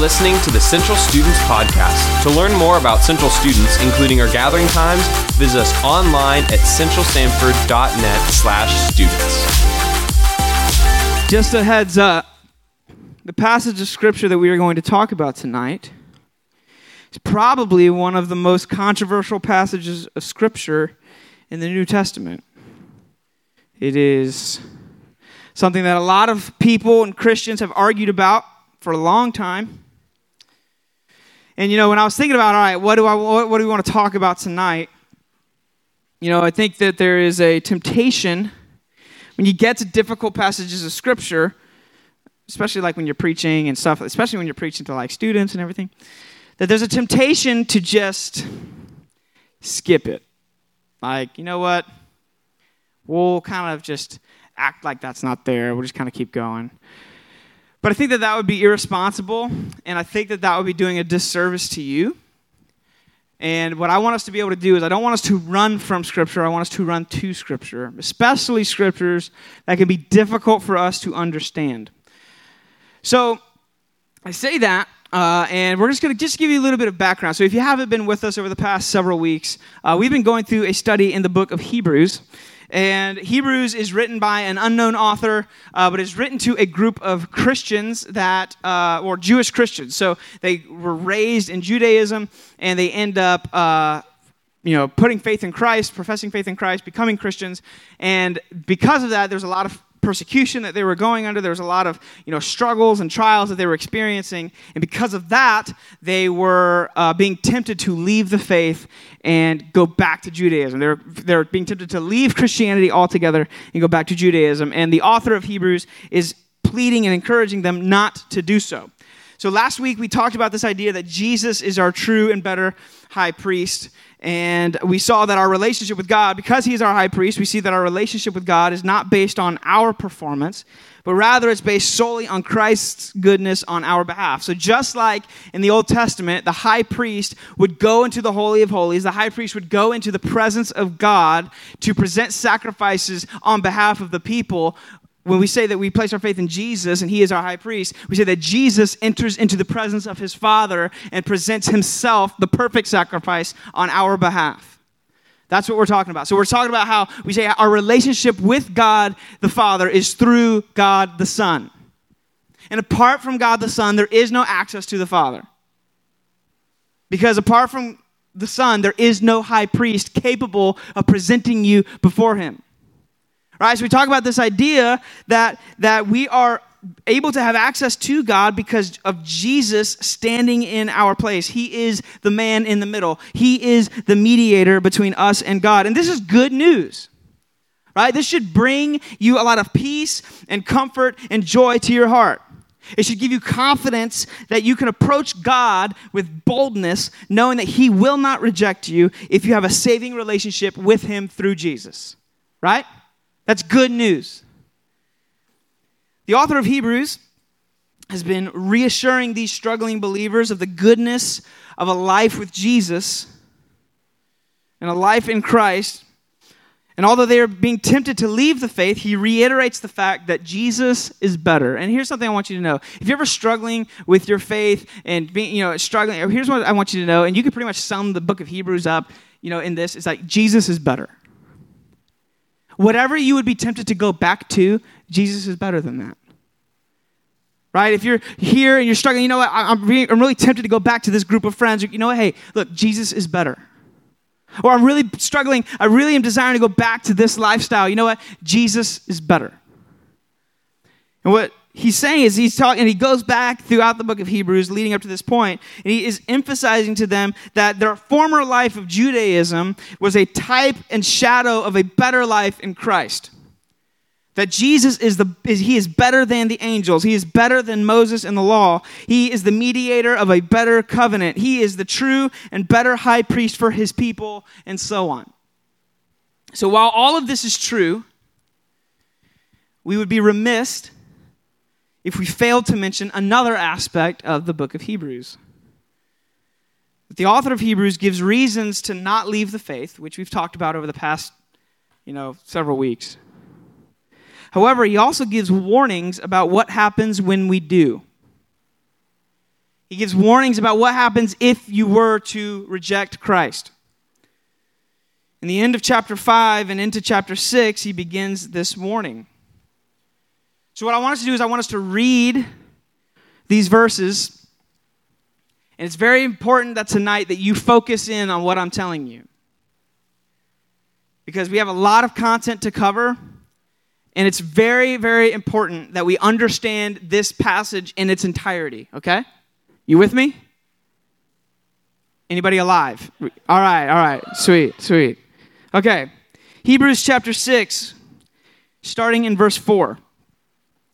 listening to the Central Students Podcast. To learn more about Central Students, including our gathering times, visit us online at centralstanford.net slash students. Just a heads up the passage of scripture that we are going to talk about tonight is probably one of the most controversial passages of scripture in the New Testament. It is something that a lot of people and Christians have argued about for a long time. And you know, when I was thinking about, all right, what do I what, what do we want to talk about tonight? You know, I think that there is a temptation when you get to difficult passages of scripture, especially like when you're preaching and stuff, especially when you're preaching to like students and everything, that there's a temptation to just skip it. Like, you know what? We'll kind of just act like that's not there. We'll just kind of keep going. But I think that that would be irresponsible, and I think that that would be doing a disservice to you. And what I want us to be able to do is, I don't want us to run from Scripture, I want us to run to Scripture, especially Scriptures that can be difficult for us to understand. So, I say that, uh, and we're just going to just give you a little bit of background. So, if you haven't been with us over the past several weeks, uh, we've been going through a study in the book of Hebrews. And Hebrews is written by an unknown author, uh, but it's written to a group of Christians that, uh, or Jewish Christians. So they were raised in Judaism, and they end up, uh, you know, putting faith in Christ, professing faith in Christ, becoming Christians. And because of that, there's a lot of persecution that they were going under. There was a lot of you know struggles and trials that they were experiencing, and because of that, they were uh, being tempted to leave the faith and go back to Judaism. They're they're being tempted to leave Christianity altogether and go back to Judaism. And the author of Hebrews is pleading and encouraging them not to do so. So last week we talked about this idea that Jesus is our true and better high priest. And we saw that our relationship with God, because He is our high priest, we see that our relationship with God is not based on our performance, but rather it's based solely on Christ's goodness on our behalf. So just like in the Old Testament, the high priest would go into the Holy of Holies, the high priest would go into the presence of God to present sacrifices on behalf of the people when we say that we place our faith in Jesus and he is our high priest, we say that Jesus enters into the presence of his Father and presents himself, the perfect sacrifice, on our behalf. That's what we're talking about. So we're talking about how we say our relationship with God the Father is through God the Son. And apart from God the Son, there is no access to the Father. Because apart from the Son, there is no high priest capable of presenting you before him. Right? So we talk about this idea that, that we are able to have access to God because of Jesus standing in our place. He is the man in the middle, He is the mediator between us and God. And this is good news. Right? This should bring you a lot of peace and comfort and joy to your heart. It should give you confidence that you can approach God with boldness, knowing that He will not reject you if you have a saving relationship with Him through Jesus. Right? That's good news. The author of Hebrews has been reassuring these struggling believers of the goodness of a life with Jesus and a life in Christ. And although they are being tempted to leave the faith, he reiterates the fact that Jesus is better. And here's something I want you to know. If you're ever struggling with your faith and being, you know, struggling, here's what I want you to know, and you can pretty much sum the book of Hebrews up, you know, in this. It's like Jesus is better. Whatever you would be tempted to go back to, Jesus is better than that. Right? If you're here and you're struggling, you know what? I'm really, I'm really tempted to go back to this group of friends. You know what? Hey, look, Jesus is better. Or I'm really struggling. I really am desiring to go back to this lifestyle. You know what? Jesus is better. And what he's saying is he's talking, and he goes back throughout the book of Hebrews leading up to this point, and he is emphasizing to them that their former life of Judaism was a type and shadow of a better life in Christ. That Jesus is the is, he is better than the angels. He is better than Moses and the law. He is the mediator of a better covenant. He is the true and better high priest for his people, and so on. So while all of this is true, we would be remiss if we failed to mention another aspect of the book of Hebrews. The author of Hebrews gives reasons to not leave the faith, which we've talked about over the past, you know, several weeks. However, he also gives warnings about what happens when we do. He gives warnings about what happens if you were to reject Christ. In the end of chapter 5 and into chapter 6, he begins this warning. So, what I want us to do is, I want us to read these verses. And it's very important that tonight that you focus in on what I'm telling you. Because we have a lot of content to cover. And it's very, very important that we understand this passage in its entirety, okay? You with me? Anybody alive? All right, all right. Sweet, sweet. Okay. Hebrews chapter 6, starting in verse 4.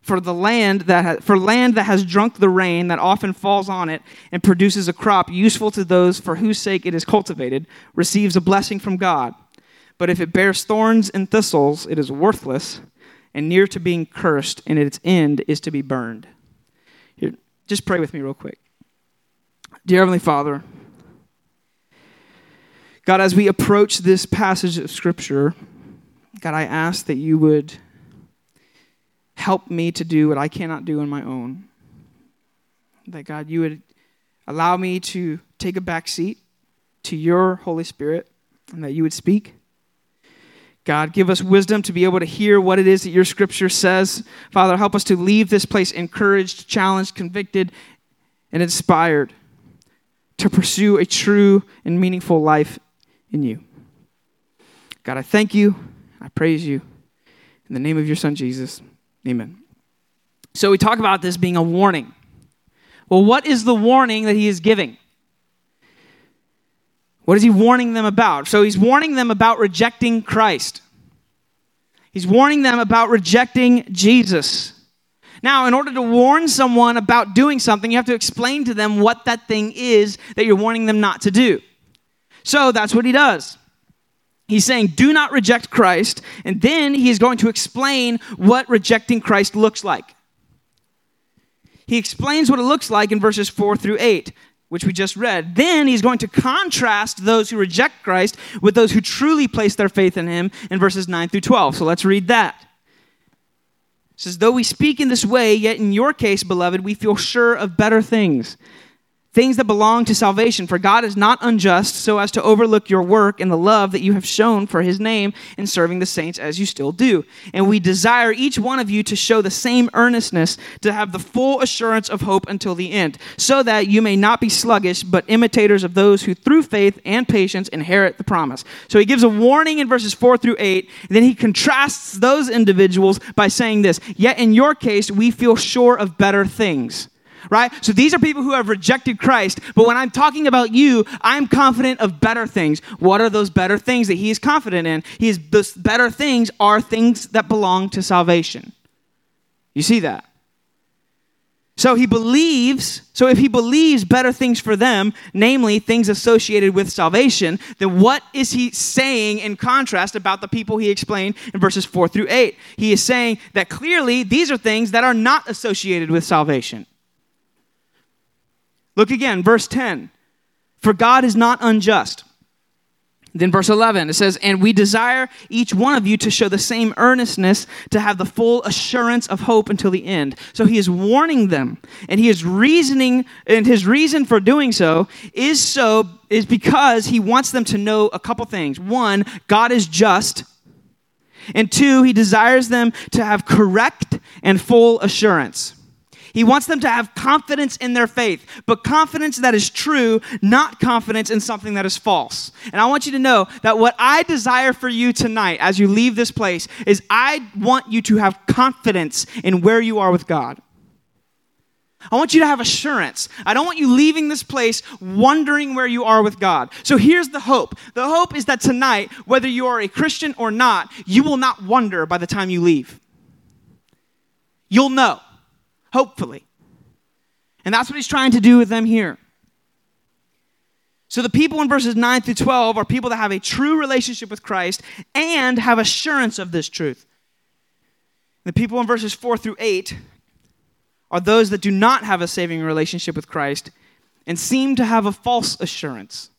for the land that ha- for land that has drunk the rain that often falls on it and produces a crop useful to those for whose sake it is cultivated receives a blessing from God. But if it bears thorns and thistles it is worthless and near to being cursed and its end is to be burned. Here, just pray with me real quick. Dear heavenly father God as we approach this passage of scripture God I ask that you would help me to do what I cannot do on my own. That God, you would allow me to take a back seat to your Holy Spirit and that you would speak. God, give us wisdom to be able to hear what it is that your scripture says. Father, help us to leave this place encouraged, challenged, convicted, and inspired to pursue a true and meaningful life in you. God, I thank you. I praise you. In the name of your son, Jesus. Amen. So we talk about this being a warning. Well, what is the warning that he is giving? What is he warning them about? So he's warning them about rejecting Christ. He's warning them about rejecting Jesus. Now, in order to warn someone about doing something, you have to explain to them what that thing is that you're warning them not to do. So that's what he does. He's saying, do not reject Christ. And then he is going to explain what rejecting Christ looks like. He explains what it looks like in verses 4 through 8, which we just read. Then he's going to contrast those who reject Christ with those who truly place their faith in him in verses 9 through 12. So let's read that. It says, Though we speak in this way, yet in your case, beloved, we feel sure of better things things that belong to salvation. For God is not unjust so as to overlook your work and the love that you have shown for his name in serving the saints as you still do. And we desire each one of you to show the same earnestness to have the full assurance of hope until the end, so that you may not be sluggish, but imitators of those who through faith and patience inherit the promise. So he gives a warning in verses 4 through 8, and then he contrasts those individuals by saying this, yet in your case we feel sure of better things right? So these are people who have rejected Christ. But when I'm talking about you, I'm confident of better things. What are those better things that he is confident in? He is those better things are things that belong to salvation. You see that? So he believes, so if he believes better things for them, namely things associated with salvation, then what is he saying in contrast about the people he explained in verses 4 through 8? He is saying that clearly these are things that are not associated with salvation. Look again, verse 10. For God is not unjust. Then, verse 11, it says, And we desire each one of you to show the same earnestness to have the full assurance of hope until the end. So he is warning them, and he is reasoning, and his reason for doing so is so, is because he wants them to know a couple things. One, God is just. And two, he desires them to have correct and full assurance. He wants them to have confidence in their faith, but confidence that is true, not confidence in something that is false. And I want you to know that what I desire for you tonight as you leave this place is I want you to have confidence in where you are with God. I want you to have assurance. I don't want you leaving this place wondering where you are with God. So here's the hope. The hope is that tonight, whether you are a Christian or not, you will not wonder by the time you leave. You'll know hopefully. And that's what he's trying to do with them here. So the people in verses 9 through 12 are people that have a true relationship with Christ and have assurance of this truth. The people in verses 4 through 8 are those that do not have a saving relationship with Christ and seem to have a false assurance.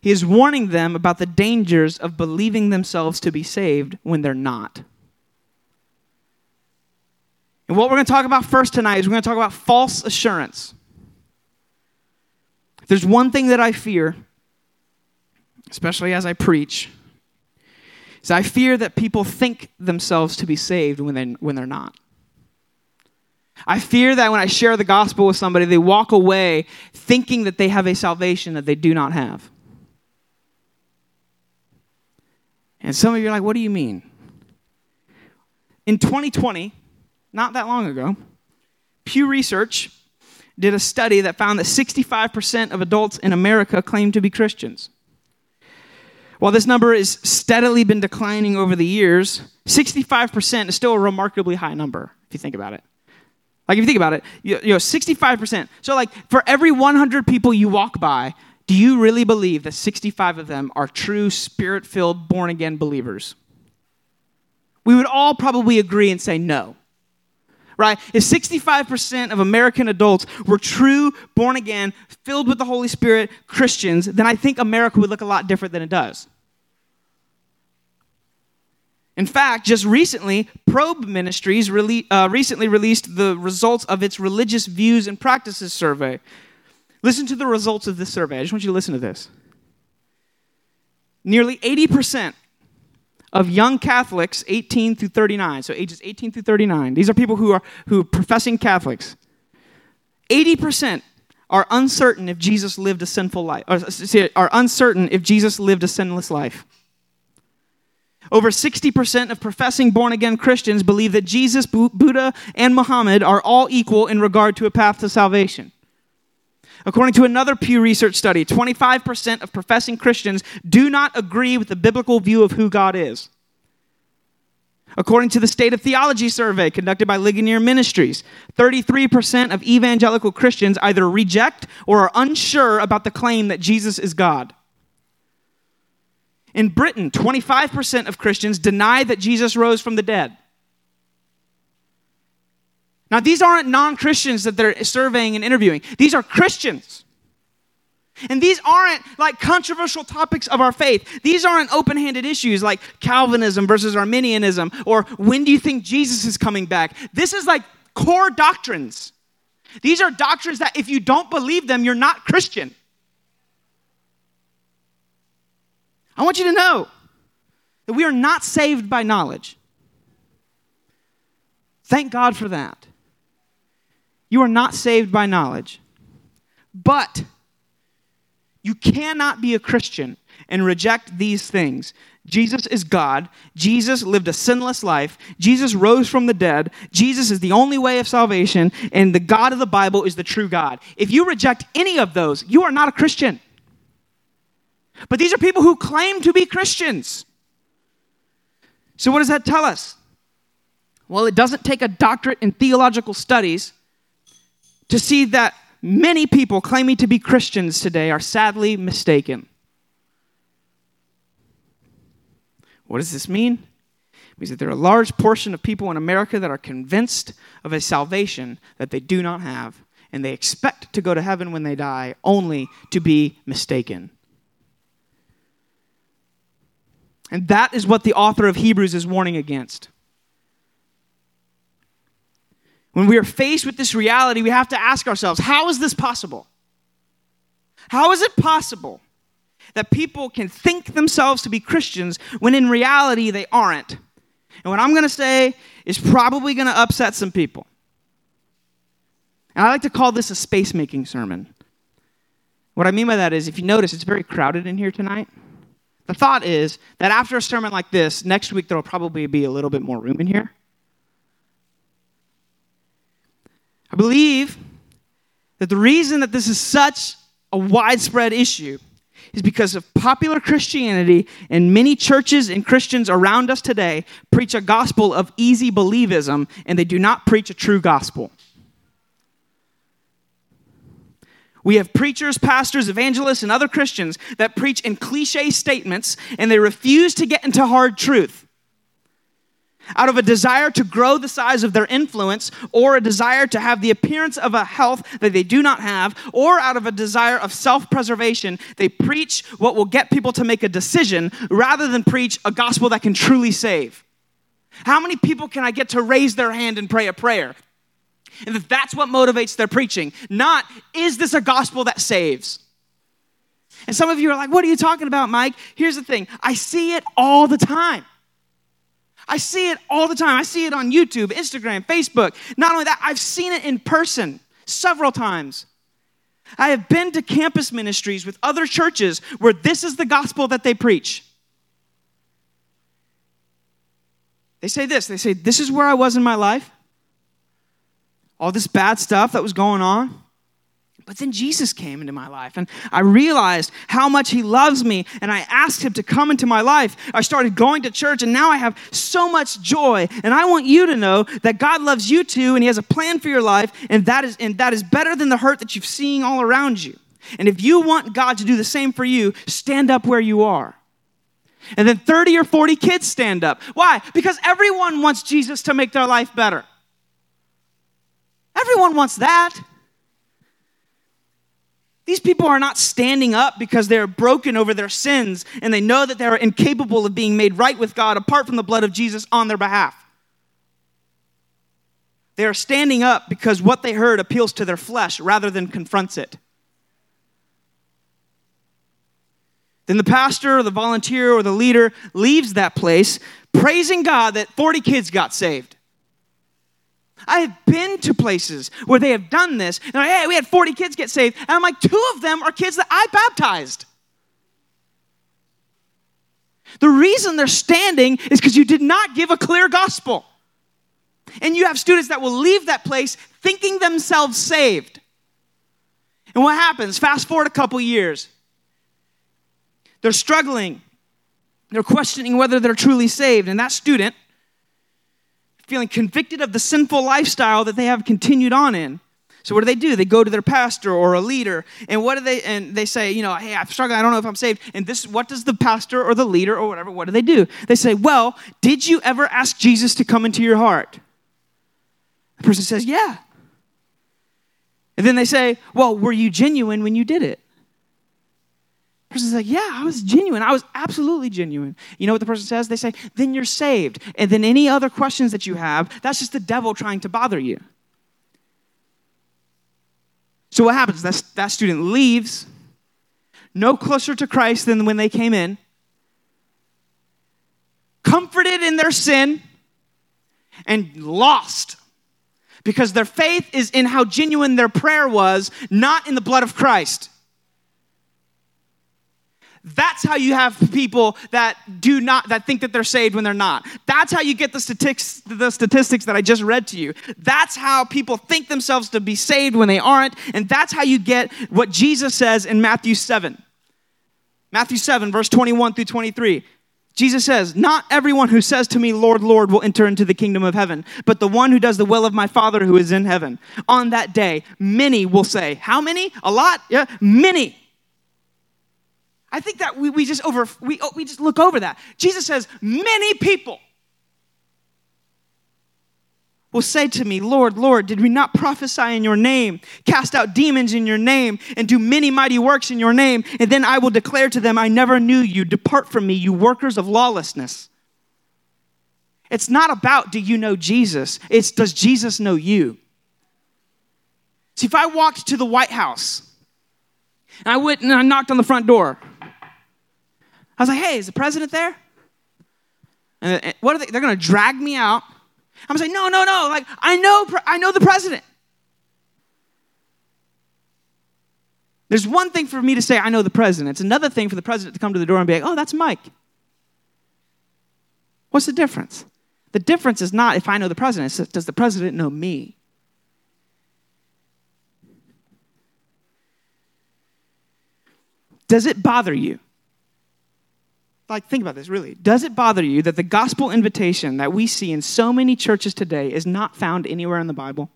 He is warning them about the dangers of believing themselves to be saved when they're not. And what we're going to talk about first tonight is we're going to talk about false assurance. If there's one thing that I fear, especially as I preach, is I fear that people think themselves to be saved when, they, when they're not. I fear that when I share the gospel with somebody, they walk away thinking that they have a salvation that they do not have. And some of you are like, what do you mean? In 2020, not that long ago, Pew Research did a study that found that 65% of adults in America claim to be Christians. While this number has steadily been declining over the years, 65% is still a remarkably high number, if you think about it. Like, if you think about it, you, you know, 65%. So, like, for every 100 people you walk by, do you really believe that 65 of them are true, spirit filled, born again believers? We would all probably agree and say no. Right? If 65% of American adults were true, born again, filled with the Holy Spirit Christians, then I think America would look a lot different than it does. In fact, just recently, Probe Ministries rele- uh, recently released the results of its religious views and practices survey. Listen to the results of this survey. I just want you to listen to this. Nearly 80% of young Catholics 18 through 39, so ages 18 through 39, these are people who are, who are professing Catholics. 80% are uncertain if Jesus lived a sinful life, or are uncertain if Jesus lived a sinless life. Over 60% of professing born again Christians believe that Jesus, Buddha, and Muhammad are all equal in regard to a path to salvation. According to another Pew Research study, 25% of professing Christians do not agree with the biblical view of who God is. According to the State of Theology survey conducted by Ligonier Ministries, 33% of evangelical Christians either reject or are unsure about the claim that Jesus is God. In Britain, 25% of Christians deny that Jesus rose from the dead. Now, these aren't non Christians that they're surveying and interviewing, these are Christians. And these aren't like controversial topics of our faith. These aren't open handed issues like Calvinism versus Arminianism or when do you think Jesus is coming back. This is like core doctrines. These are doctrines that if you don't believe them, you're not Christian. I want you to know that we are not saved by knowledge. Thank God for that. You are not saved by knowledge. But you cannot be a Christian and reject these things. Jesus is God. Jesus lived a sinless life. Jesus rose from the dead. Jesus is the only way of salvation. And the God of the Bible is the true God. If you reject any of those, you are not a Christian. But these are people who claim to be Christians. So, what does that tell us? Well, it doesn't take a doctorate in theological studies to see that many people claiming to be Christians today are sadly mistaken. What does this mean? It means that there are a large portion of people in America that are convinced of a salvation that they do not have, and they expect to go to heaven when they die only to be mistaken. And that is what the author of Hebrews is warning against. When we are faced with this reality, we have to ask ourselves how is this possible? How is it possible that people can think themselves to be Christians when in reality they aren't? And what I'm going to say is probably going to upset some people. And I like to call this a space making sermon. What I mean by that is, if you notice, it's very crowded in here tonight. The thought is that after a sermon like this, next week there will probably be a little bit more room in here. I believe that the reason that this is such a widespread issue is because of popular Christianity and many churches and Christians around us today preach a gospel of easy believism and they do not preach a true gospel. We have preachers, pastors, evangelists, and other Christians that preach in cliche statements and they refuse to get into hard truth. Out of a desire to grow the size of their influence, or a desire to have the appearance of a health that they do not have, or out of a desire of self preservation, they preach what will get people to make a decision rather than preach a gospel that can truly save. How many people can I get to raise their hand and pray a prayer? And that that's what motivates their preaching, not is this a gospel that saves? And some of you are like, what are you talking about, Mike? Here's the thing I see it all the time. I see it all the time. I see it on YouTube, Instagram, Facebook. Not only that, I've seen it in person several times. I have been to campus ministries with other churches where this is the gospel that they preach. They say this they say, This is where I was in my life all this bad stuff that was going on. But then Jesus came into my life, and I realized how much He loves me, and I asked Him to come into my life. I started going to church, and now I have so much joy. And I want you to know that God loves you too, and He has a plan for your life, and that is, and that is better than the hurt that you've seen all around you. And if you want God to do the same for you, stand up where you are. And then 30 or 40 kids stand up. Why? Because everyone wants Jesus to make their life better. Everyone wants that. People are not standing up because they're broken over their sins and they know that they're incapable of being made right with God apart from the blood of Jesus on their behalf. They are standing up because what they heard appeals to their flesh rather than confronts it. Then the pastor or the volunteer or the leader leaves that place praising God that 40 kids got saved. I have been to places where they have done this, and like, hey, we had 40 kids get saved, and I'm like, two of them are kids that I baptized. The reason they're standing is because you did not give a clear gospel. And you have students that will leave that place thinking themselves saved. And what happens? Fast forward a couple years. They're struggling. They're questioning whether they're truly saved. And that student feeling convicted of the sinful lifestyle that they have continued on in. So what do they do? They go to their pastor or a leader, and what do they? And they say, you know, hey, I'm struggling. I don't know if I'm saved. And this, what does the pastor or the leader or whatever? What do they do? They say, well, did you ever ask Jesus to come into your heart? The person says, yeah. And then they say, well, were you genuine when you did it? Person's like, Yeah, I was genuine. I was absolutely genuine. You know what the person says? They say, Then you're saved. And then any other questions that you have, that's just the devil trying to bother you. So what happens? That, that student leaves, no closer to Christ than when they came in, comforted in their sin, and lost because their faith is in how genuine their prayer was, not in the blood of Christ. That's how you have people that do not, that think that they're saved when they're not. That's how you get the statistics, the statistics that I just read to you. That's how people think themselves to be saved when they aren't. And that's how you get what Jesus says in Matthew 7. Matthew 7, verse 21 through 23. Jesus says, Not everyone who says to me, Lord, Lord, will enter into the kingdom of heaven, but the one who does the will of my Father who is in heaven. On that day, many will say, How many? A lot? Yeah, many I think that we, we just over we, oh, we just look over that. Jesus says, many people will say to me, Lord, Lord, did we not prophesy in your name, cast out demons in your name, and do many mighty works in your name? And then I will declare to them, I never knew you. Depart from me, you workers of lawlessness. It's not about do you know Jesus, it's does Jesus know you? See, if I walked to the White House and I went and I knocked on the front door, I was like, hey, is the president there? And what are they? They're going to drag me out. I'm like, no, no, no. Like, I know, I know the president. There's one thing for me to say, I know the president. It's another thing for the president to come to the door and be like, oh, that's Mike. What's the difference? The difference is not if I know the president, it's does the president know me? Does it bother you like think about this really does it bother you that the gospel invitation that we see in so many churches today is not found anywhere in the bible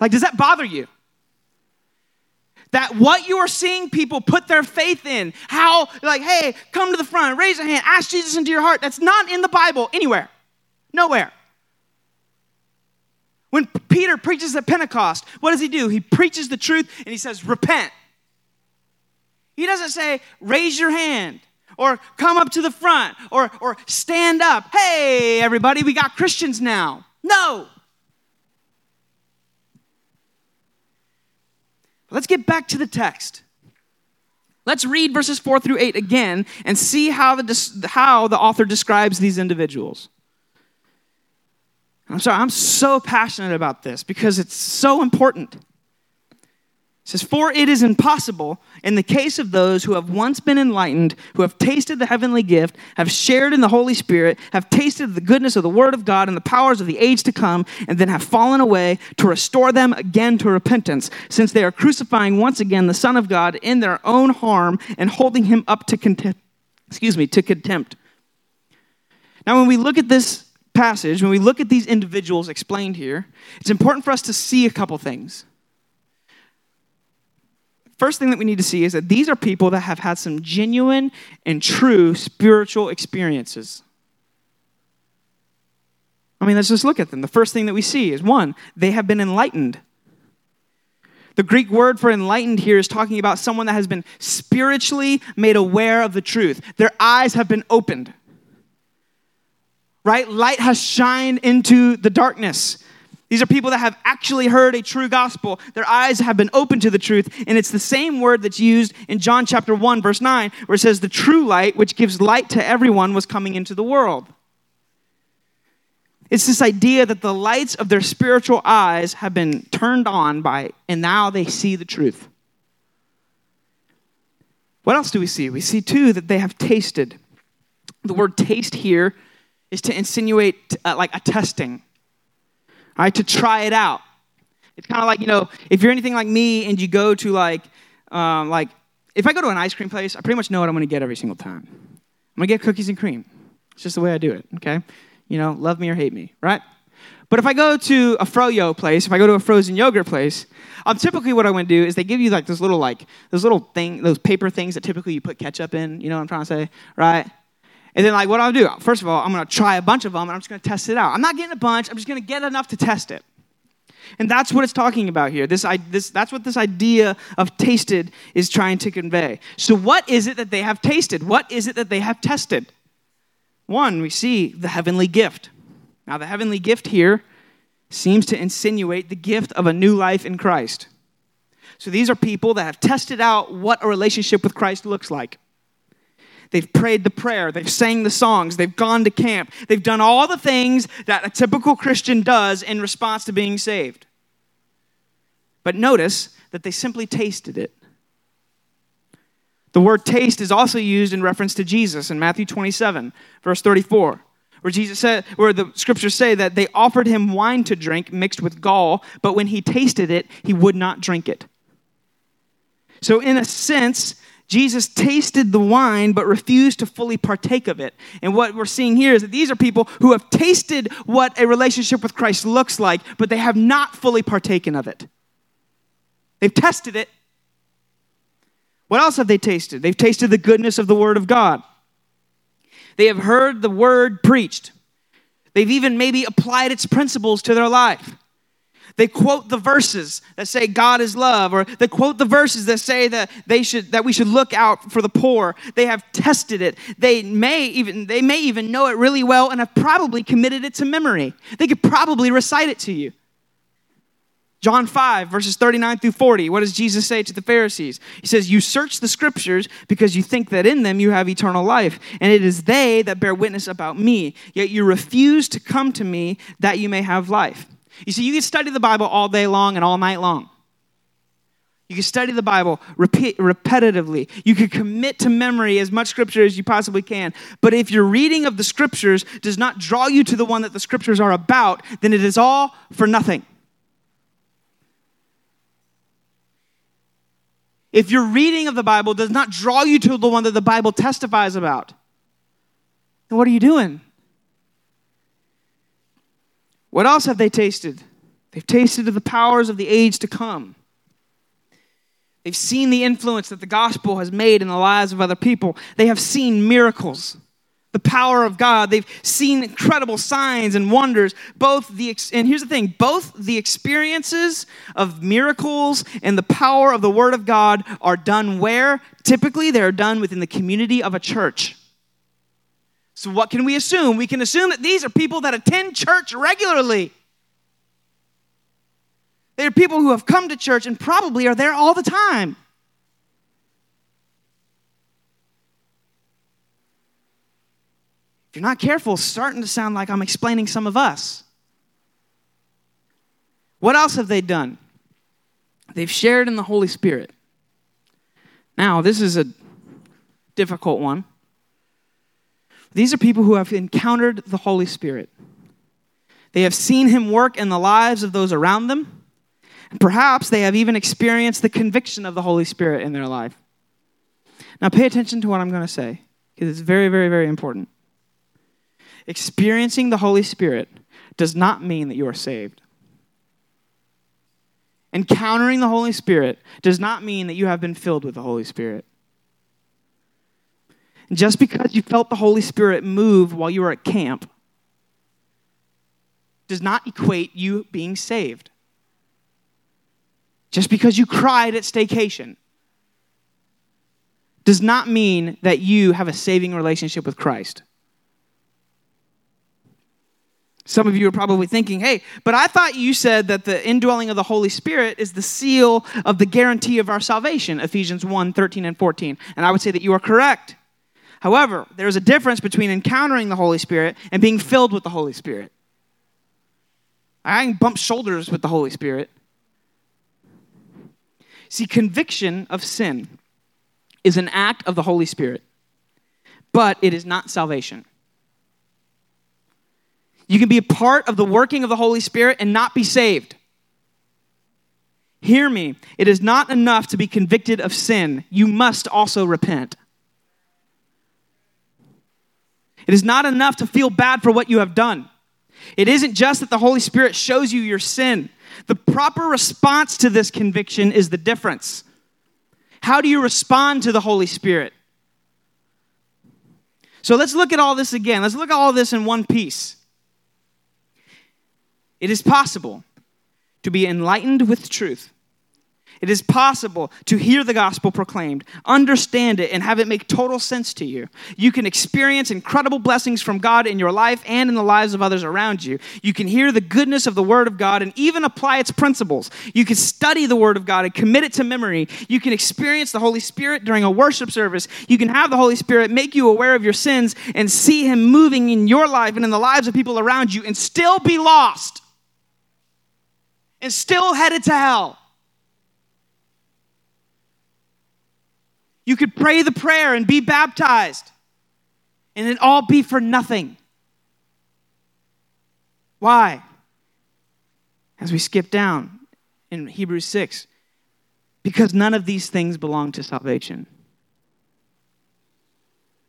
like does that bother you That what you are seeing people put their faith in, how, like, hey, come to the front, raise a hand, ask Jesus into your heart, that's not in the Bible anywhere. Nowhere. When Peter preaches at Pentecost, what does he do? He preaches the truth and he says, repent. He doesn't say, raise your hand or come up to the front or, or stand up. Hey, everybody, we got Christians now. No. Let's get back to the text. Let's read verses 4 through 8 again and see how the, how the author describes these individuals. I'm sorry, I'm so passionate about this because it's so important says, For it is impossible in the case of those who have once been enlightened, who have tasted the heavenly gift, have shared in the Holy Spirit, have tasted the goodness of the Word of God and the powers of the age to come, and then have fallen away, to restore them again to repentance, since they are crucifying once again the Son of God in their own harm and holding him up to contempt. Excuse me, to contempt. Now, when we look at this passage, when we look at these individuals explained here, it's important for us to see a couple things. First thing that we need to see is that these are people that have had some genuine and true spiritual experiences. I mean, let's just look at them. The first thing that we see is one, they have been enlightened. The Greek word for enlightened here is talking about someone that has been spiritually made aware of the truth. Their eyes have been opened. Right? Light has shined into the darkness. These are people that have actually heard a true gospel. Their eyes have been opened to the truth. And it's the same word that's used in John chapter 1, verse 9, where it says, The true light, which gives light to everyone, was coming into the world. It's this idea that the lights of their spiritual eyes have been turned on by, and now they see the truth. What else do we see? We see, too, that they have tasted. The word taste here is to insinuate uh, like a testing right? To try it out. It's kind of like, you know, if you're anything like me and you go to like, um, like, if I go to an ice cream place, I pretty much know what I'm going to get every single time. I'm going to get cookies and cream. It's just the way I do it, okay? You know, love me or hate me, right? But if I go to a froyo place, if I go to a frozen yogurt place, um, typically what I want to do is they give you like those little like those little thing, those paper things that typically you put ketchup in. You know what I'm trying to say, right? And then, like, what I'll do, first of all, I'm to try a bunch of them and I'm just to test it out. I'm not getting a bunch, I'm just to get enough to test it. And that's what it's talking about here. This, this, that's what this idea of tasted is trying to convey. So, what is it that they have tasted? What is it that they have tested? One, we see the heavenly gift. Now, the heavenly gift here seems to insinuate the gift of a new life in Christ. So, these are people that have tested out what a relationship with Christ looks like. They've prayed the prayer. They've sang the songs. They've gone to camp. They've done all the things that a typical Christian does in response to being saved. But notice that they simply tasted it. The word taste is also used in reference to Jesus in Matthew 27, verse 34, where Jesus said, where the scriptures say that they offered him wine to drink mixed with gall, but when he tasted it, he would not drink it. So, in a sense, Jesus tasted the wine but refused to fully partake of it. And what we're seeing here is that these are people who have tasted what a relationship with Christ looks like, but they have not fully partaken of it. They've tested it. What else have they tasted? They've tasted the goodness of the Word of God. They have heard the Word preached. They've even maybe applied its principles to their life. They quote the verses that say God is love, or they quote the verses that say that they should that we should look out for the poor. They have tested it. They may even they may even know it really well and have probably committed it to memory. They could probably recite it to you. John 5, verses 39 through 40. What does Jesus say to the Pharisees? He says, You search the scriptures because you think that in them you have eternal life, and it is they that bear witness about me. Yet you refuse to come to me that you may have life. You see, you can study the Bible all day long and all night long. You can study the Bible repeat, repetitively. You can commit to memory as much scripture as you possibly can. But if your reading of the scriptures does not draw you to the one that the scriptures are about, then it is all for nothing. If your reading of the Bible does not draw you to the one that the Bible testifies about, then what are you doing? What else have they tasted? They've tasted of the powers of the age to come. They've seen the influence that the gospel has made in the lives of other people. They have seen miracles, the power of God. They've seen incredible signs and wonders. Both the and here's the thing, both the experiences of miracles and the power of the word of God are done where? Typically they're done within the community of a church. So what can we assume? We can assume that these are people that attend church regularly. They are people who have come to church and probably are there all the time. If you're not careful, it's starting to sound like I'm explaining some of us. What else have they done? They've shared in the Holy Spirit. Now, this is a difficult one. These are people who have encountered the Holy Spirit. They have seen him work in the lives of those around them And Perhaps they have even experienced the conviction of the Holy Spirit in their life. Now, pay attention to what I'm going to say, because it's very, very, very important. Experiencing the Holy Spirit does not mean that you are saved. Encountering the Holy Spirit does not mean that you have been filled with the Holy Spirit. Just because you felt the Holy Spirit move while you were at camp does not equate you being saved just because you cried at staycation does not mean that you have a saving relationship with Christ. Some of you are probably thinking, hey, but I thought you said that the indwelling of the Holy Spirit is the seal of the guarantee of our salvation, Ephesians 1 13 and 14. And I would say that you are correct. However, there's a difference between encountering the Holy Spirit and being filled with the Holy Spirit. I can bump shoulders with the Holy Spirit, See, conviction of sin is an act of the Holy Spirit, but it is not salvation. You can be a part of the working of the Holy Spirit and not be saved. Hear me. It is not enough to be convicted of sin. You must also repent. It is not enough to feel bad for what you have done. It isn't just that the Holy Spirit shows you your sin, the proper response to this conviction is the difference. How do you respond to the Holy Spirit? So let's look at all this again. Let's look at all this in one piece. It is possible to be enlightened with truth it is possible to hear the gospel proclaimed, understand it, and have it make total sense to you. You can experience incredible blessings from God in your life and in the lives of others around you. You can hear the goodness of the Word of God and even apply its principles. You can study the Word of God and commit it to memory. You can experience the Holy Spirit during a worship service. You can have the Holy Spirit make you aware of your sins and see Him moving in your life and in the lives of people around you and still be lost and still headed to hell. You could pray the prayer and be baptized, and it all be for nothing. Why? As we skip down in Hebrews 6, because none of these things belong to salvation.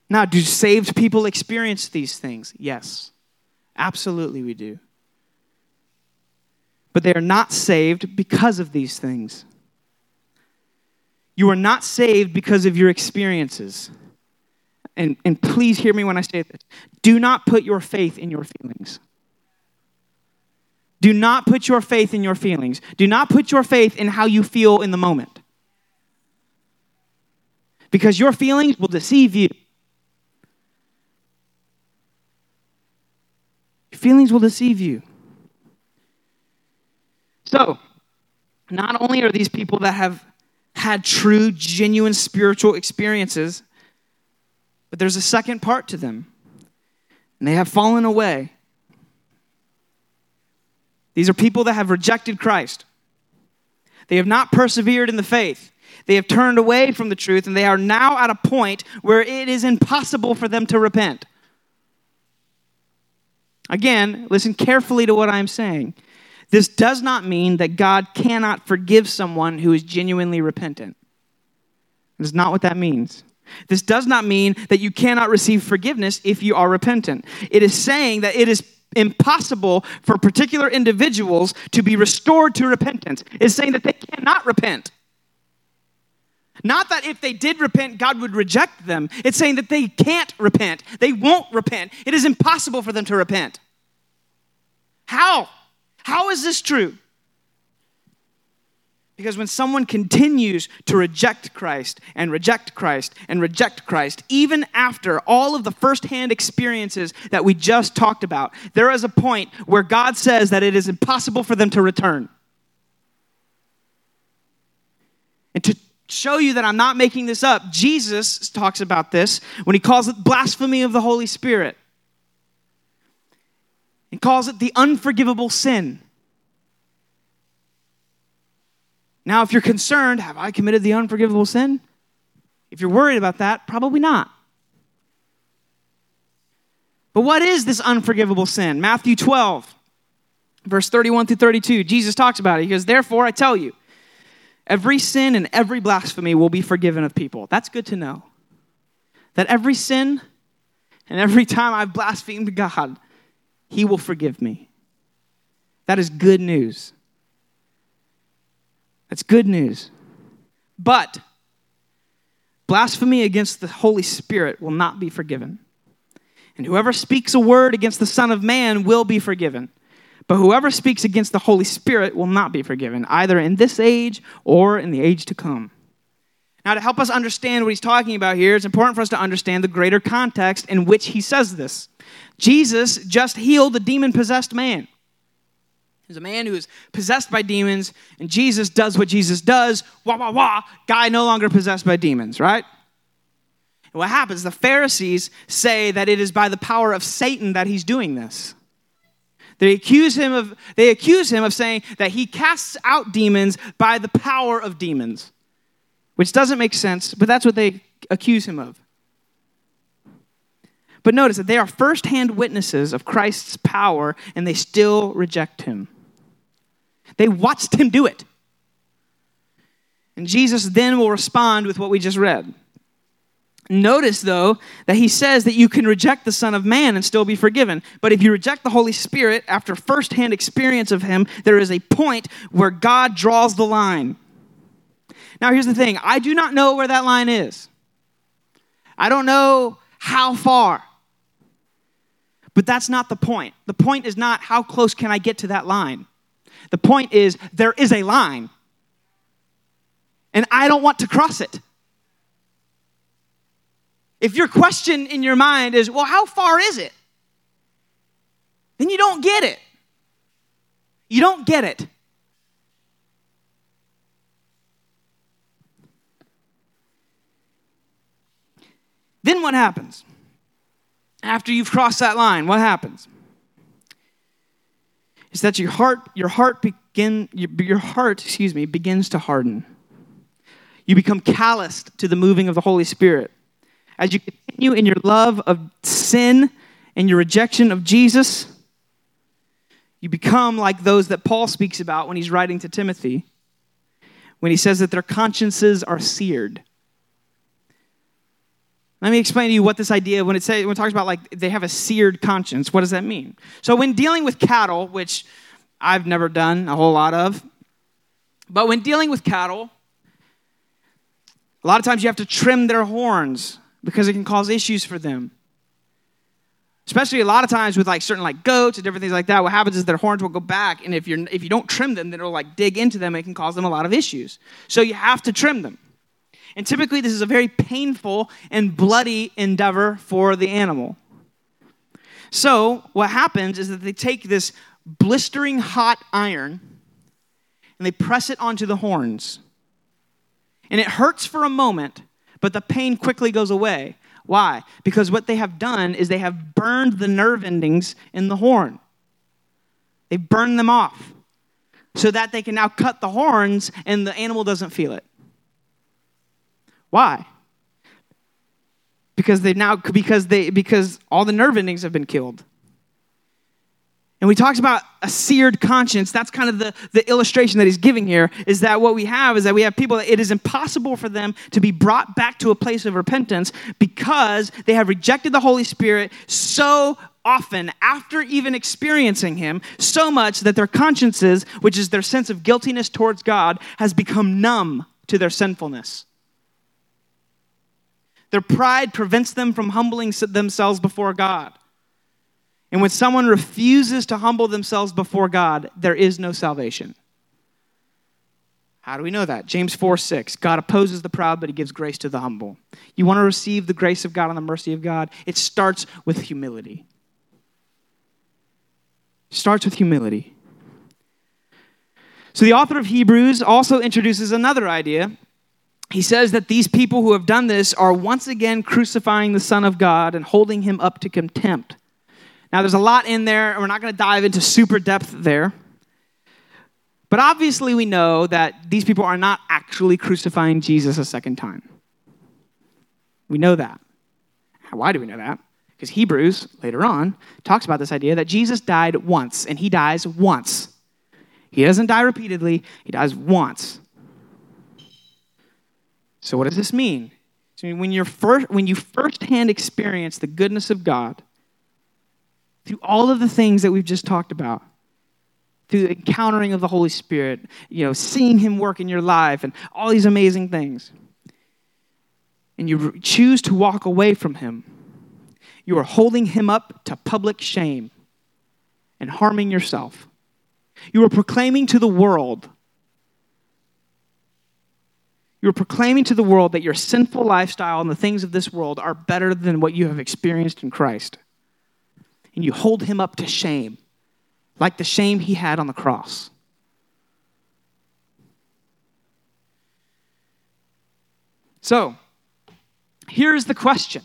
Now, do saved people experience these things? Yes, absolutely we do. But they are not saved because of these things. You are not saved because of your experiences. And, and please hear me when I say this. Do not put your faith in your feelings. Do not put your faith in your feelings. Do not put your faith in how you feel in the moment. Because your feelings will deceive you. Your feelings will deceive you. So, not only are these people that have had true, genuine spiritual experiences. But there's a second part to them, and they have fallen away. These are people that have rejected Christ. They have not persevered in the faith. They have turned away from the truth, and they are now at a point where it is impossible for them to repent. Again, listen carefully to what I'm saying. This does not mean that God cannot forgive someone who is genuinely repentant. That is not what that means. This does not mean that you cannot receive forgiveness if you are repentant. It is saying that it is impossible for particular individuals to be restored to repentance. It's saying that they cannot repent. Not that if they did repent, God would reject them. It's saying that they can't repent. They won't repent. It is impossible for them to repent. How? How is this true? Because when someone continues to reject Christ and reject Christ and reject Christ, even after all of the firsthand experiences that we just talked about, there is a point where God says that it is impossible for them to return. And to show you that I'm not making this up, Jesus talks about this when he calls it blasphemy of the Holy Spirit. He calls it the unforgivable sin. Now, if you're concerned, have I committed the unforgivable sin? If you're worried about that, probably not. But what is this unforgivable sin? Matthew 12, verse 31 through 32. Jesus talks about it. He goes, Therefore, I tell you, every sin and every blasphemy will be forgiven of people. That's good to know. That every sin and every time I've blasphemed God, He will forgive me. That is good news. That's good news. But blasphemy against the Holy Spirit will not be forgiven. And whoever speaks a word against the Son of Man will be forgiven. But whoever speaks against the Holy Spirit will not be forgiven, either in this age or in the age to come. Now, to help us understand what he's talking about here, it's important for us to understand the greater context in which he says this. Jesus just healed a demon possessed man. There's a man who is possessed by demons, and Jesus does what Jesus does. Wah, wah, wah. Guy no longer possessed by demons, right? And what happens? The Pharisees say that it is by the power of Satan that he's doing this. They accuse him of, they accuse him of saying that he casts out demons by the power of demons, which doesn't make sense, but that's what they accuse him of. But notice that they are firsthand witnesses of Christ's power and they still reject him. They watched him do it. And Jesus then will respond with what we just read. Notice, though, that he says that you can reject the Son of Man and still be forgiven. But if you reject the Holy Spirit after firsthand experience of him, there is a point where God draws the line. Now, here's the thing I do not know where that line is, I don't know how far. But that's not the point. The point is not how close can I get to that line. The point is, there is a line. And I don't want to cross it. If your question in your mind is, well, how far is it? Then you don't get it. You don't get it. Then what happens? After you've crossed that line, what happens? is that your heart, your heart begin, your, your heart, excuse me, begins to harden. You become calloused to the moving of the Holy Spirit. As you continue in your love of sin and your rejection of Jesus, you become like those that Paul speaks about when he's writing to Timothy, when he says that their consciences are seared. Let me explain to you what this idea, when it, say, when it talks about like they have a seared conscience, what does that mean? So, when dealing with cattle, which I've never done a whole lot of, but when dealing with cattle, a lot of times you have to trim their horns because it can cause issues for them. Especially a lot of times with like certain like goats and different things like that, what happens is their horns will go back, and if you're if you don't trim them, then it'll like dig into them and it can cause them a lot of issues. So you have to trim them. And typically, this is a very painful and bloody endeavor for the animal. So, what happens is that they take this blistering hot iron and they press it onto the horns. And it hurts for a moment, but the pain quickly goes away. Why? Because what they have done is they have burned the nerve endings in the horn. They burned them off so that they can now cut the horns and the animal doesn't feel it. Why? Because they now because they because all the nerve endings have been killed. And we talked about a seared conscience. That's kind of the, the illustration that he's giving here is that what we have is that we have people that it is impossible for them to be brought back to a place of repentance because they have rejected the Holy Spirit so often after even experiencing him, so much that their consciences, which is their sense of guiltiness towards God, has become numb to their sinfulness. Their pride prevents them from humbling themselves before God. And when someone refuses to humble themselves before God, there is no salvation. How do we know that? James 4 6. God opposes the proud, but he gives grace to the humble. You want to receive the grace of God and the mercy of God? It starts with humility. Starts with humility. So the author of Hebrews also introduces another idea. He says that these people who have done this are once again crucifying the Son of God and holding him up to contempt. Now, there's a lot in there, and we're not going to dive into super depth there. But obviously, we know that these people are not actually crucifying Jesus a second time. We know that. Why do we know that? Because Hebrews, later on, talks about this idea that Jesus died once, and he dies once. He doesn't die repeatedly, he dies once. So, what does this mean? So when, you're first, when you firsthand experience the goodness of God through all of the things that we've just talked about, through the encountering of the Holy Spirit, you know, seeing Him work in your life and all these amazing things, and you choose to walk away from Him, you are holding Him up to public shame and harming yourself. You are proclaiming to the world. You are proclaiming to the world that your sinful lifestyle and the things of this world are better than what you have experienced in Christ. And you hold him up to shame like the shame he had on the cross. So, here's the question.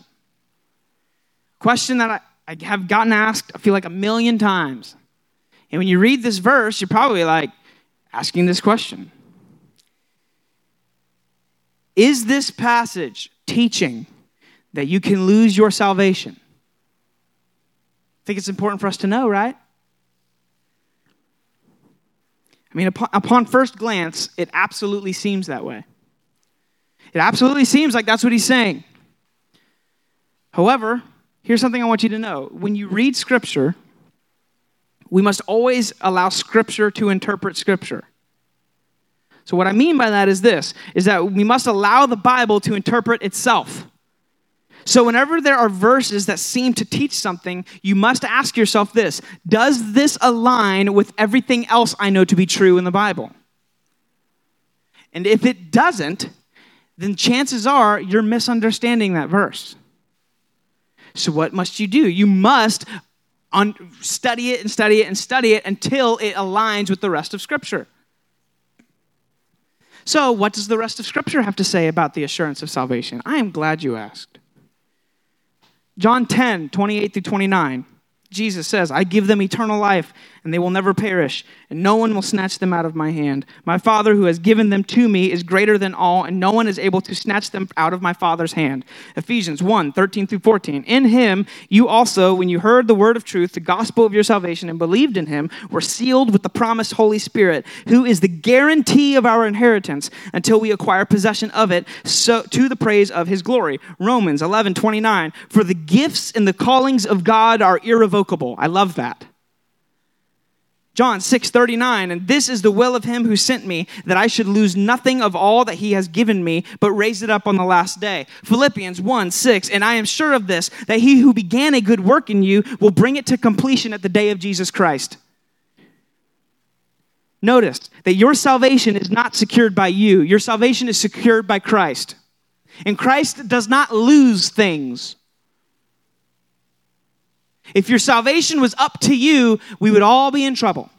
Question that I, I have gotten asked, I feel like a million times. And when you read this verse, you're probably like asking this question Is this passage teaching that you can lose your salvation? I think it's important for us to know, right? I mean, upon, upon first glance, it absolutely seems that way. It absolutely seems like that's what he's saying. However, here's something I want you to know. When you read Scripture, we must always allow Scripture to interpret Scripture. So, what I mean by that is this is that we must allow the Bible to interpret itself. So, whenever there are verses that seem to teach something, you must ask yourself this Does this align with everything else I know to be true in the Bible? And if it doesn't, then chances are you're misunderstanding that verse. So, what must you do? You must study it and study it and study it until it aligns with the rest of Scripture. So, what does the rest of Scripture have to say about the assurance of salvation? I am glad you asked. John 10, 28 through 29. Jesus says, I give them eternal life, and they will never perish, and no one will snatch them out of my hand. My Father, who has given them to me, is greater than all, and no one is able to snatch them out of my Father's hand. Ephesians 1 13 through 14. In him, you also, when you heard the word of truth, the gospel of your salvation, and believed in him, were sealed with the promised Holy Spirit, who is the guarantee of our inheritance until we acquire possession of it, so to the praise of his glory. Romans 11 29. For the gifts and the callings of God are irrevocable I love that. John 6 39, and this is the will of him who sent me, that I should lose nothing of all that he has given me, but raise it up on the last day. Philippians 1 6, and I am sure of this, that he who began a good work in you will bring it to completion at the day of Jesus Christ. Notice that your salvation is not secured by you, your salvation is secured by Christ. And Christ does not lose things. If your salvation was up to you, we would all be in trouble.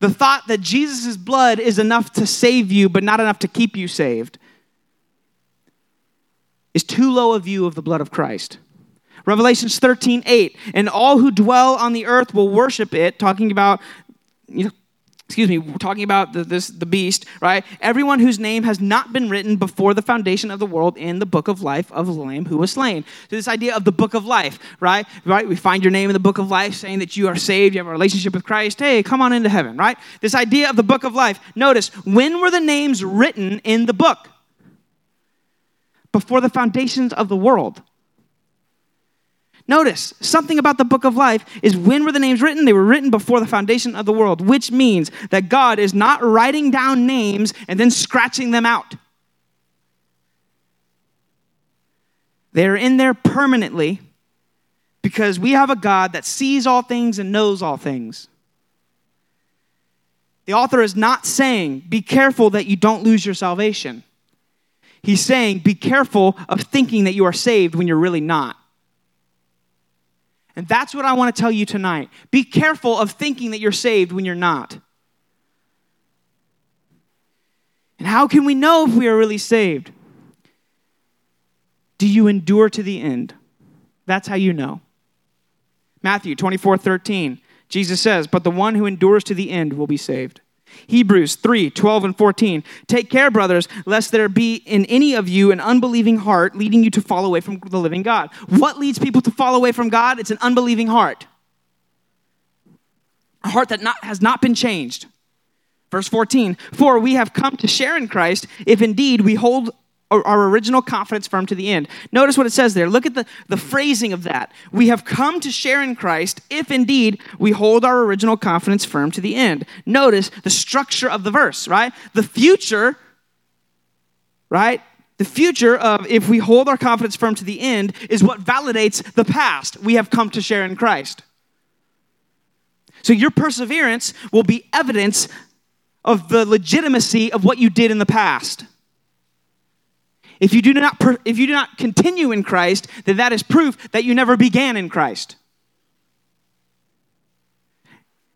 The thought that Jesus' blood is enough to save you, but not enough to keep you saved, is too low a view of the blood of Christ. Revelations 13, 8. And all who dwell on the earth will worship it, talking about you excuse me, we're talking about the, this, the beast, right? Everyone whose name has not been written before the foundation of the world in the book of life of the Lamb who was slain. So this idea of the book of life, right? Right? We find your name in the book of life saying that you are saved, you have a relationship with Christ. Hey, come on into heaven, right? This idea of the book of life. Notice, when were the names written in the book? Before the foundations of the world. Notice something about the book of life is when were the names written? They were written before the foundation of the world, which means that God is not writing down names and then scratching them out. They're in there permanently because we have a God that sees all things and knows all things. The author is not saying, be careful that you don't lose your salvation. He's saying, be careful of thinking that you are saved when you're really not. And that's what I want to tell you tonight. Be careful of thinking that you're saved when you're not. And how can we know if we are really saved? Do you endure to the end? That's how you know. Matthew 24 13, Jesus says, But the one who endures to the end will be saved. Hebrews 3 12 and 14. Take care, brothers, lest there be in any of you an unbelieving heart leading you to fall away from the living God. What leads people to fall away from God? It's an unbelieving heart. A heart that not, has not been changed. Verse 14, for we have come to share in Christ if indeed we hold our original confidence firm to the end. Notice what it says there. Look at the, the phrasing of that. We have come to share in Christ if indeed we hold our original confidence firm to the end. Notice the structure of the verse, right? The future, right? The future of if we hold our confidence firm to the end is what validates the past. We have come to share in Christ. So your perseverance will be evidence of the legitimacy of what you did in the past. If you do not, if you do not continue in Christ, then that is proof that you never began in Christ.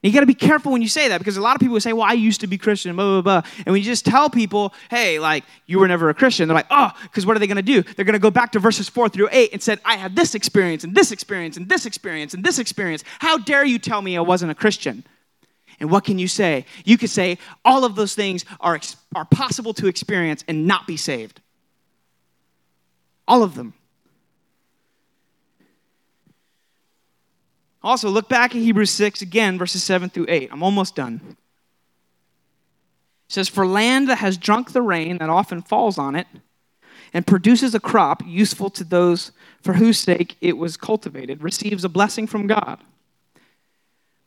You got to be careful when you say that because a lot of people say, "Well, I used to be Christian," blah blah blah. And when you just tell people, "Hey, like you were never a Christian," they're like, "Oh," because what are they going to do? They're going to go back to verses four through eight and said, "I had this experience and this experience and this experience and this experience. How dare you tell me I wasn't a Christian?" And what can you say? You could say all of those things are are possible to experience and not be saved. All of them. Also, look back at Hebrews 6 again, verses 7 through 8. I'm almost done. It says, For land that has drunk the rain that often falls on it and produces a crop useful to those for whose sake it was cultivated receives a blessing from God.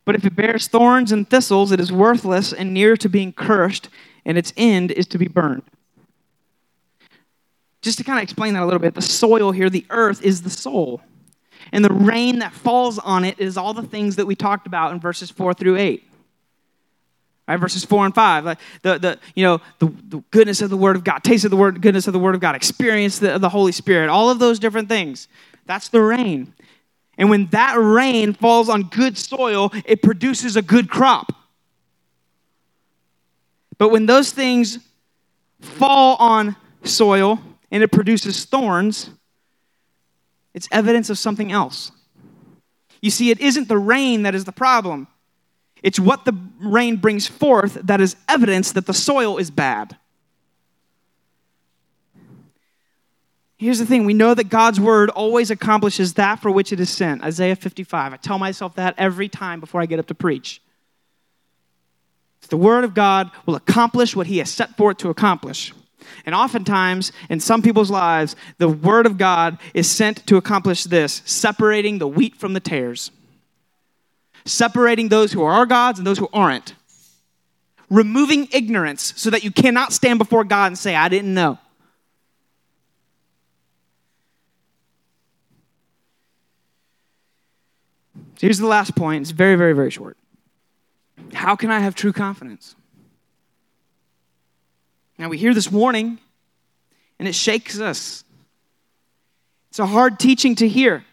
But if it bears thorns and thistles, it is worthless and near to being cursed, and its end is to be burned just to kind of explain that a little bit, the soil here, the earth, is the soul. And the rain that falls on it is all the things that we talked about in verses 4 through 8. Right, verses 4 and 5. Like the, the, you know, the, the goodness of the Word of God, taste of the word, goodness of the Word of God, experience the, the Holy Spirit, all of those different things. That's the rain. And when that rain falls on good soil, it produces a good crop. But when those things fall on soil and it produces thorns, it's evidence of something else. You see, it isn't the rain that is the problem, it's what the rain brings forth that is evidence that the soil is bad. Here's the thing we know that God's word always accomplishes that for which it is sent. Isaiah 55. I tell myself that every time before I get up to preach. The word of God will accomplish what he has set for it to accomplish. And oftentimes, in some people's lives, the Word of God is sent to accomplish this separating the wheat from the tares, separating those who are gods and those who aren't, removing ignorance so that you cannot stand before God and say, I didn't know. So here's the last point. It's very, very, very short. How can I have true confidence? Now, we hear this warning, and it shakes us. It's a hard teaching to hear.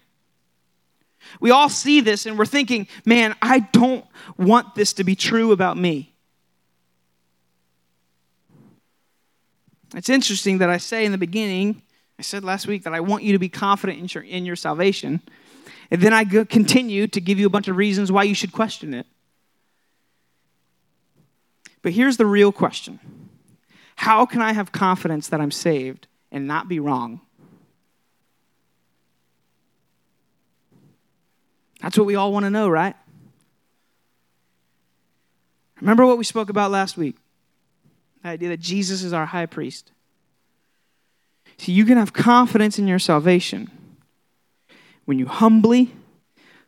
We all see this, and we're thinking, man, I don't want this to be true about me. It's interesting that I say in the beginning, I said last week that I want you to be confident in your, in your salvation. And then I continue to give you a bunch of reasons why you should question it. But here's the real question how can I have confidence that I'm saved and not be wrong? That's what we all want to know, right? Remember what we spoke about last week the idea that Jesus is our high priest. See, you can have confidence in your salvation when you humbly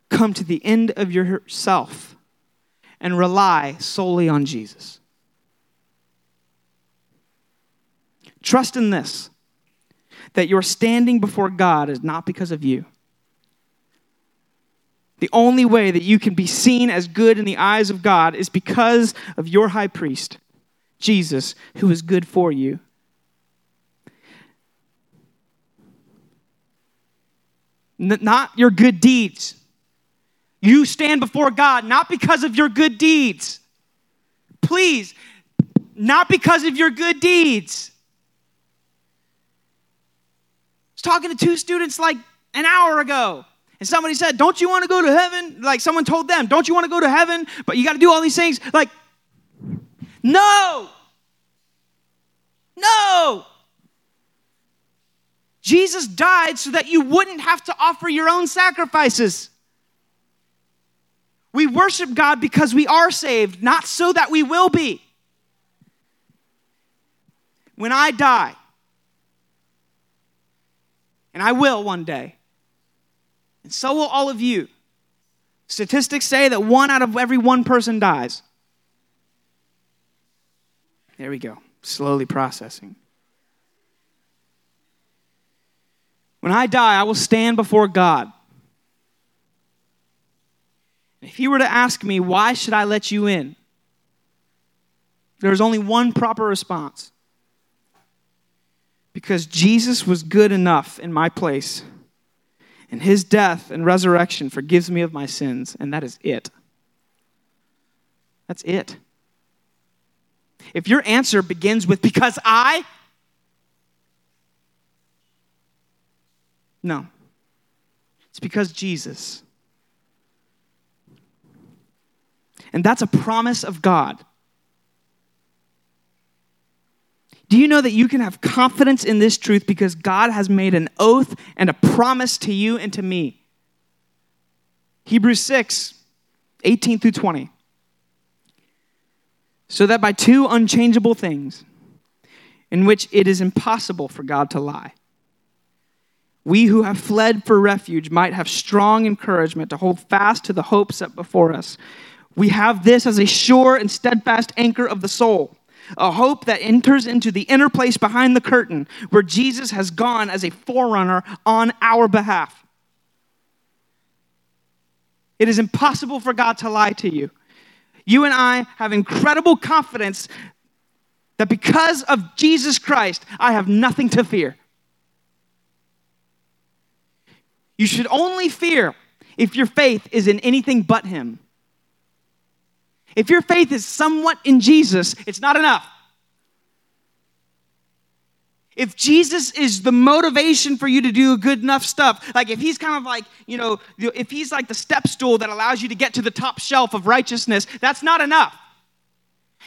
come to the end of yourself and rely solely on Jesus. Trust in this that your standing before God is not because of you. The only way that you can be seen as good in the eyes of God is because of your high priest, Jesus, who is good for you. Not your good deeds. You stand before God not because of your good deeds. Please, not because of your good deeds. I was talking to two students like an hour ago. And somebody said, Don't you want to go to heaven? Like someone told them, Don't you want to go to heaven? But you got to do all these things. Like, no. No. Jesus died so that you wouldn't have to offer your own sacrifices. We worship God because we are saved, not so that we will be. When I die, and I will one day, and so will all of you. Statistics say that one out of every one person dies. There we go, slowly processing. When I die, I will stand before God. If he were to ask me, why should I let you in? There's only one proper response. Because Jesus was good enough in my place, and his death and resurrection forgives me of my sins, and that is it. That's it. If your answer begins with, because I, No. It's because Jesus. And that's a promise of God. Do you know that you can have confidence in this truth because God has made an oath and a promise to you and to me? Hebrews 6, 18 through 20. So that by two unchangeable things, in which it is impossible for God to lie, we who have fled for refuge might have strong encouragement to hold fast to the hope set before us. We have this as a sure and steadfast anchor of the soul, a hope that enters into the inner place behind the curtain where Jesus has gone as a forerunner on our behalf. It is impossible for God to lie to you. You and I have incredible confidence that because of Jesus Christ, I have nothing to fear. You should only fear if your faith is in anything but Him. If your faith is somewhat in Jesus, it's not enough. If Jesus is the motivation for you to do good enough stuff, like if he's kind of like, you know, if he's like the step stool that allows you to get to the top shelf of righteousness, that's not enough.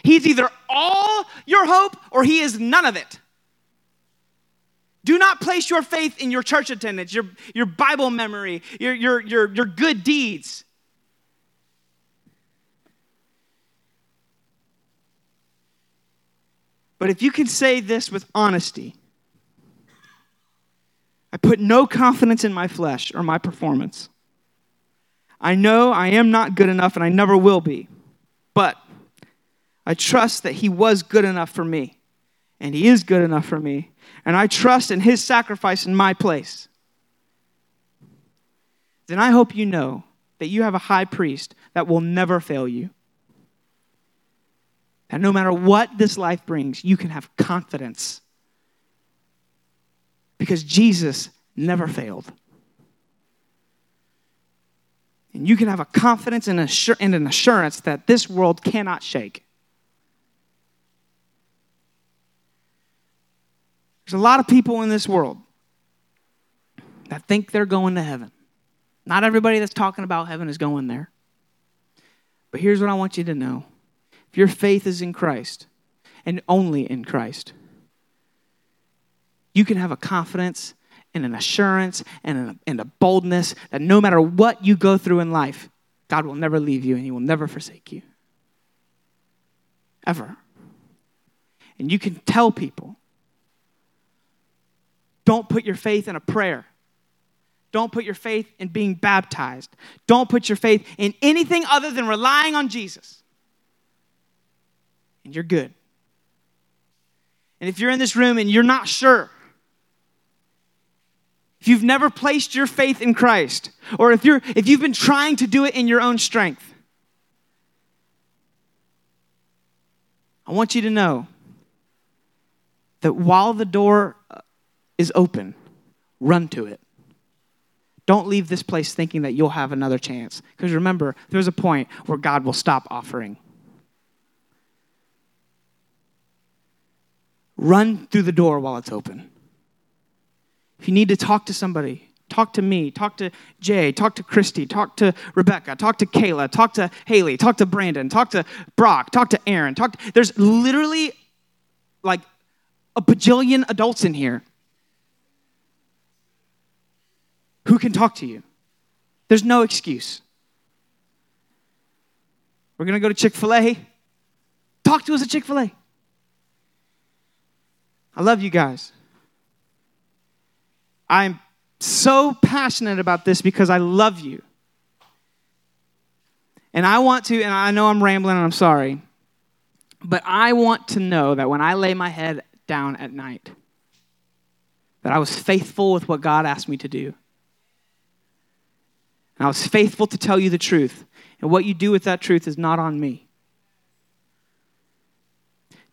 He's either all your hope or he is none of it. Do not place your faith in your church attendance, your, your Bible memory, your, your, your, your good deeds. But if you can say this with honesty, I put no confidence in my flesh or my performance. I know I am not good enough and I never will be, but I trust that He was good enough for me, and He is good enough for me, and I trust in his sacrifice in my place, then I hope you know that you have a high priest that will never fail you. That no matter what this life brings, you can have confidence because Jesus never failed. And you can have a confidence and an assurance that this world cannot shake. There's a lot of people in this world that think they're going to heaven. Not everybody that's talking about heaven is going there. But here's what I want you to know your faith is in Christ and only in Christ, you can have a confidence and an assurance and a, and a boldness that no matter what you go through in life, God will never leave you and He will never forsake you. Ever. And you can tell people don't put your faith in a prayer. Don't put your faith in being baptized. Don't put your faith in anything other than relying on Jesus. And you're good. And if you're in this room and you're not sure, if you've never placed your faith in Christ, or if you're if you've been trying to do it in your own strength, I want you to know that while the door is open, run to it. Don't leave this place thinking that you'll have another chance. Because remember, there's a point where God will stop offering. Run through the door while it's open. If you need to talk to somebody, talk to me, talk to Jay, talk to Christy, talk to Rebecca, talk to Kayla, talk to Haley, talk to Brandon, talk to Brock, talk to Aaron. Talk to, there's literally like a bajillion adults in here who can talk to you. There's no excuse. We're going to go to Chick fil A. Talk to us at Chick fil A. I love you guys. I'm so passionate about this because I love you. And I want to, and I know I'm rambling and I'm sorry, but I want to know that when I lay my head down at night, that I was faithful with what God asked me to do. And I was faithful to tell you the truth. And what you do with that truth is not on me.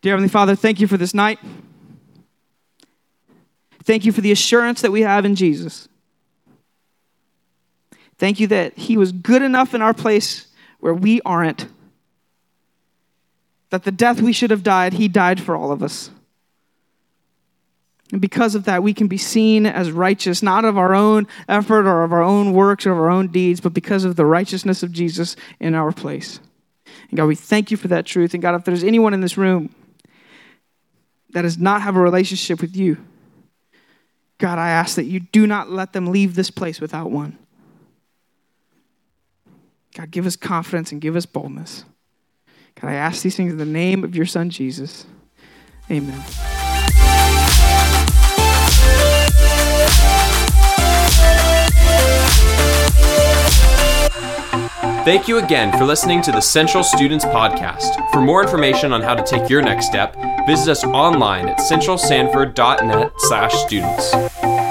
Dear Heavenly Father, thank you for this night. Thank you for the assurance that we have in Jesus. Thank you that He was good enough in our place where we aren't. That the death we should have died, He died for all of us. And because of that, we can be seen as righteous, not of our own effort or of our own works or of our own deeds, but because of the righteousness of Jesus in our place. And God, we thank you for that truth. And God, if there's anyone in this room that does not have a relationship with you, God, I ask that you do not let them leave this place without one. God, give us confidence and give us boldness. God, I ask these things in the name of your Son, Jesus. Amen. Thank you again for listening to the Central Students Podcast. For more information on how to take your next step, visit us online at centralsanford.net slash students.